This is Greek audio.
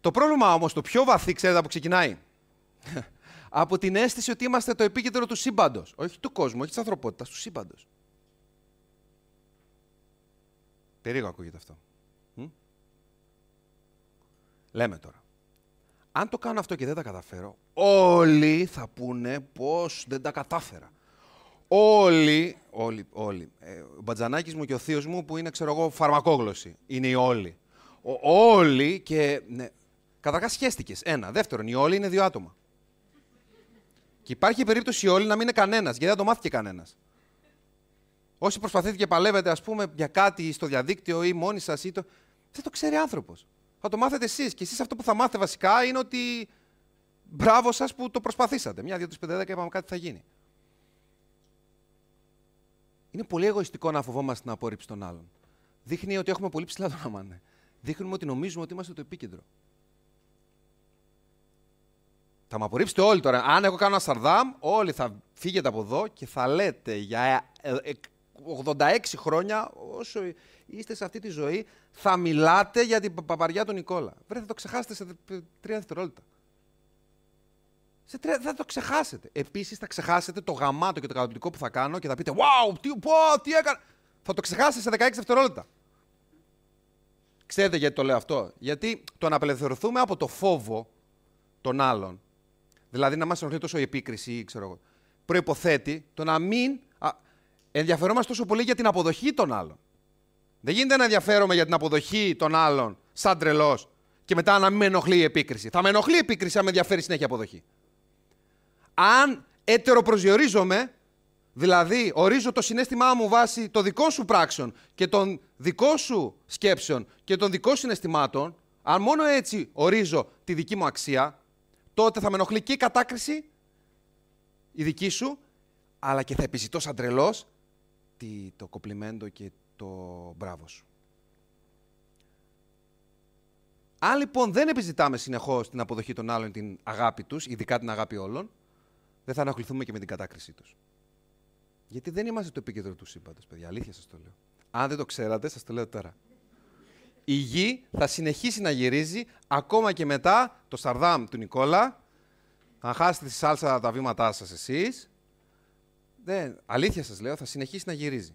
Το πρόβλημα όμως, το πιο βαθύ, ξέρετε από ξεκινάει; από την αίσθηση ότι είμαστε το επίκεντρο του σύμπαντος. Όχι του κόσμου, όχι της ανθρωπότητας, του σύμπαντος. Περίεργο ακούγεται αυτό. Λέμε τώρα. Αν το κάνω αυτό και δεν τα καταφέρω, όλοι θα πούνε πώς δεν τα κατάφερα. Όλοι, όλοι, όλοι. Ε, ο Μπατζανάκης μου και ο θείος μου που είναι, ξέρω εγώ, φαρμακόγλωση. Είναι οι όλοι. Ο, όλοι και... Ναι. Καταρχάς σχέστηκες. Ένα. Δεύτερον, οι όλοι είναι δύο άτομα. Και υπάρχει η περίπτωση οι όλοι να μην είναι κανένας, γιατί δεν το μάθηκε κανένας. Όσοι προσπαθείτε και παλεύετε, ας πούμε, για κάτι στο διαδίκτυο ή μόνοι σας ή το... Δεν το ξέρει άνθρωπος. Θα το μάθετε εσείς. Και εσείς αυτό που θα μάθετε βασικά είναι ότι μπράβο σας που το προσπαθήσατε. Μια, δύο, τρεις, πέντε, δέκα είπαμε κάτι θα γίνει. Είναι πολύ εγωιστικό να φοβόμαστε την απόρριψη των άλλων. Δείχνει ότι έχουμε πολύ ψηλά τον αμάνε. Δείχνουμε ότι νομίζουμε ότι είμαστε το επίκεντρο. Θα με απορρίψετε όλοι τώρα. Αν εγώ κάνω ένα σαρδάμ, όλοι θα φύγετε από εδώ και θα λέτε για 86 ε, ε, χρόνια, όσο είστε σε αυτή τη ζωή, θα μιλάτε για την παπαριά του Νικόλα. Βρε, θα το ξεχάσετε σε τρία δευτερόλεπτα. Σε τρία, θα το ξεχάσετε. Επίσης, θα ξεχάσετε το γαμάτο και το καταπληκτικό που θα κάνω και θα πείτε Wow, τι, πω, τι έκανα. Θα το ξεχάσετε σε 16 δευτερόλεπτα. Ξέρετε γιατί το λέω αυτό. Γιατί το να απελευθερωθούμε από το φόβο των άλλων, δηλαδή να μας ενοχλεί τόσο η επίκριση, ξέρω εγώ, προποθέτει το να μην ενδιαφερόμαστε τόσο πολύ για την αποδοχή των άλλων. Δεν γίνεται να ενδιαφέρομαι για την αποδοχή των άλλων σαν τρελός και μετά να μην με ενοχλεί η επίκριση. Θα με ενοχλεί η επίκριση αν με ενδιαφέρει συνέχεια αποδοχή. Αν ετεροπροσδιορίζομαι, δηλαδή ορίζω το συνέστημά μου βάσει των δικών σου πράξεων και των δικών σου σκέψεων και των δικών σου συναισθημάτων, αν μόνο έτσι ορίζω τη δική μου αξία, τότε θα με ενοχλεί και η κατάκριση, η δική σου, αλλά και θα επιζητώ σαν τρελός το κοπλιμέντο και το μπράβο σου. Αν λοιπόν δεν επιζητάμε συνεχώς την αποδοχή των άλλων, την αγάπη τους, ειδικά την αγάπη όλων, δεν θα αναχληθούμε και με την κατάκρισή τους. Γιατί δεν είμαστε το επίκεντρο του σύμπαντος, παιδιά. Αλήθεια σας το λέω. Αν δεν το ξέρατε, σας το λέω τώρα. Η γη θα συνεχίσει να γυρίζει ακόμα και μετά το Σαρδάμ του Νικόλα. Θα χάσετε τη σάλσα τα βήματά σας εσείς. αλήθεια σας λέω, θα συνεχίσει να γυρίζει.